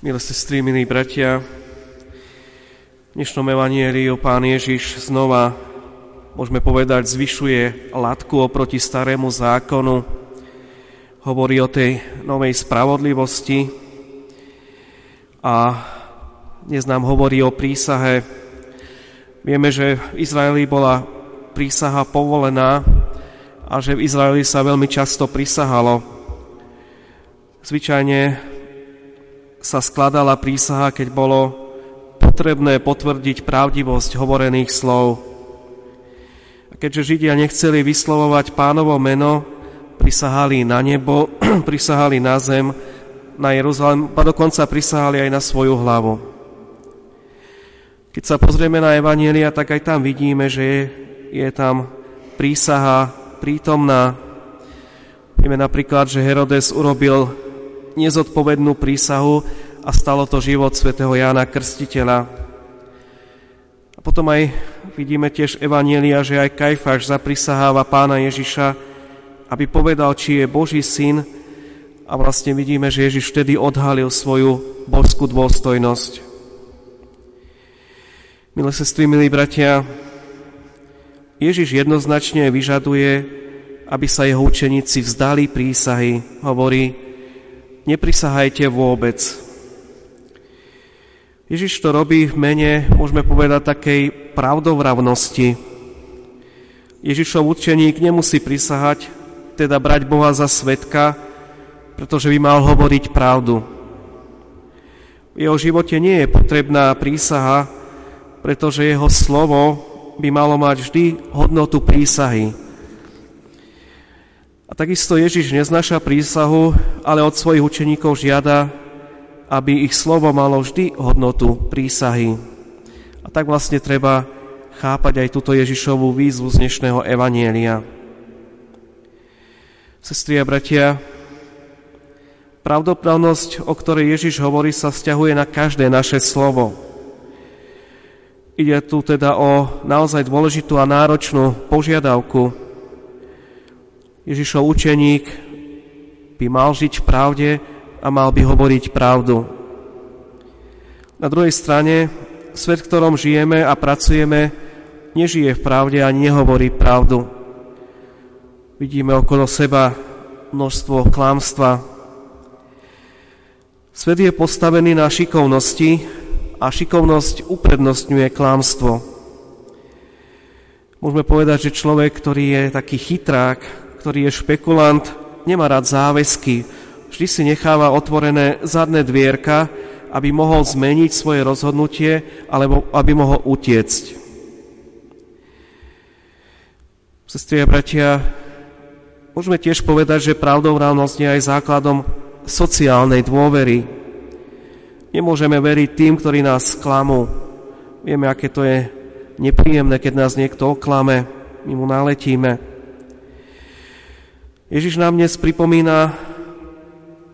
Milé sestry, milí bratia, v dnešnom evanieliu pán Ježiš znova, môžeme povedať, zvyšuje latku oproti starému zákonu, hovorí o tej novej spravodlivosti a dnes nám hovorí o prísahe. Vieme, že v Izraeli bola prísaha povolená a že v Izraeli sa veľmi často prisahalo. Zvyčajne sa skladala prísaha, keď bolo potrebné potvrdiť pravdivosť hovorených slov. A keďže Židia nechceli vyslovovať pánovo meno, prisahali na nebo, prisahali na zem, na Jeruzalém, a dokonca prisahali aj na svoju hlavu. Keď sa pozrieme na Evanielia, tak aj tam vidíme, že je, je tam prísaha prítomná. Vieme napríklad, že Herodes urobil nezodpovednú prísahu a stalo to život svätého Jána Krstiteľa. A potom aj vidíme tiež Evanielia, že aj Kajfáš zaprisaháva pána Ježiša, aby povedal, či je Boží syn a vlastne vidíme, že Ježiš vtedy odhalil svoju božskú dôstojnosť. Milé sestry, milí bratia, Ježiš jednoznačne vyžaduje, aby sa jeho učeníci vzdali prísahy. Hovorí, neprisahajte vôbec. Ježiš to robí v mene, môžeme povedať, takej pravdovravnosti. Ježišov učeník nemusí prisahať, teda brať Boha za svetka, pretože by mal hovoriť pravdu. V jeho živote nie je potrebná prísaha, pretože jeho slovo by malo mať vždy hodnotu prísahy. A takisto Ježiš neznáša prísahu, ale od svojich učeníkov žiada, aby ich slovo malo vždy hodnotu prísahy. A tak vlastne treba chápať aj túto Ježišovú výzvu z dnešného Evanielia. Sestri a bratia, pravdopravnosť, o ktorej Ježiš hovorí, sa vzťahuje na každé naše slovo. Ide tu teda o naozaj dôležitú a náročnú požiadavku, Ježišov učeník by mal žiť v pravde a mal by hovoriť pravdu. Na druhej strane, svet, v ktorom žijeme a pracujeme, nežije v pravde a nehovorí pravdu. Vidíme okolo seba množstvo klámstva. Svet je postavený na šikovnosti a šikovnosť uprednostňuje klámstvo. Môžeme povedať, že človek, ktorý je taký chytrák, ktorý je špekulant, nemá rád záväzky, vždy si necháva otvorené zadné dvierka, aby mohol zmeniť svoje rozhodnutie alebo aby mohol utiecť. Sestri a bratia, môžeme tiež povedať, že pravdovravnosť je aj základom sociálnej dôvery. Nemôžeme veriť tým, ktorí nás sklamú. Vieme, aké to je nepríjemné, keď nás niekto oklame, my mu naletíme. Ježiš nám dnes pripomína,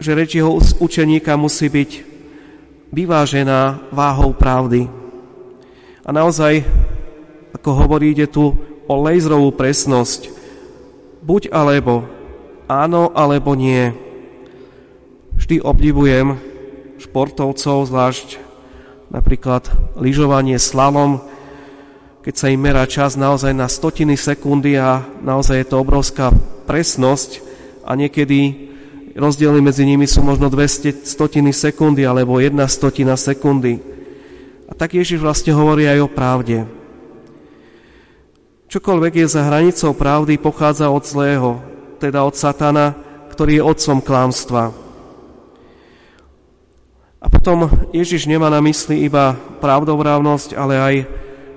že reč jeho učeníka musí byť vyvážená váhou pravdy. A naozaj, ako hovorí, ide tu o lejzrovú presnosť. Buď alebo, áno alebo nie. Vždy obdivujem športovcov, zvlášť napríklad lyžovanie slalom, keď sa im merá čas naozaj na stotiny sekundy a naozaj je to obrovská presnosť a niekedy rozdiely medzi nimi sú možno 200 stotiny sekundy alebo jedna stotina sekundy. A tak Ježiš vlastne hovorí aj o pravde. Čokoľvek je za hranicou pravdy, pochádza od zlého, teda od satana, ktorý je otcom klámstva. A potom Ježiš nemá na mysli iba pravdovrávnosť, ale aj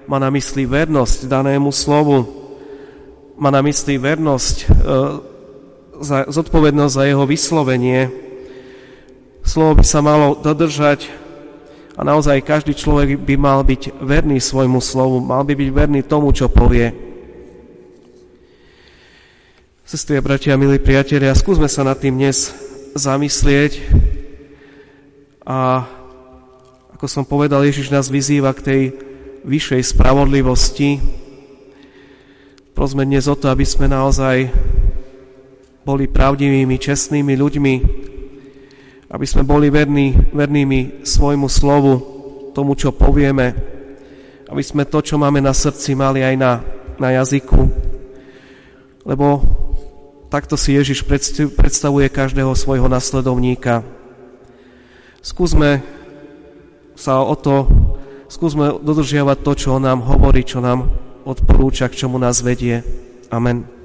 má na mysli vernosť danému slovu, má na mysli vernosť, e, zodpovednosť za jeho vyslovenie. Slovo by sa malo dodržať a naozaj každý človek by mal byť verný svojmu slovu, mal by byť verný tomu, čo povie. Sestri a bratia, milí priatelia, skúsme sa nad tým dnes zamyslieť a ako som povedal, Ježiš nás vyzýva k tej vyššej spravodlivosti, Prosme dnes o to, aby sme naozaj boli pravdivými, čestnými ľuďmi, aby sme boli verní, vernými svojmu slovu, tomu, čo povieme, aby sme to, čo máme na srdci, mali aj na, na jazyku, lebo takto si Ježiš predstavuje každého svojho nasledovníka. Skúsme sa o to, skúsme dodržiavať to, čo on nám hovorí, čo nám odporúča, k čomu nás vedie. Amen.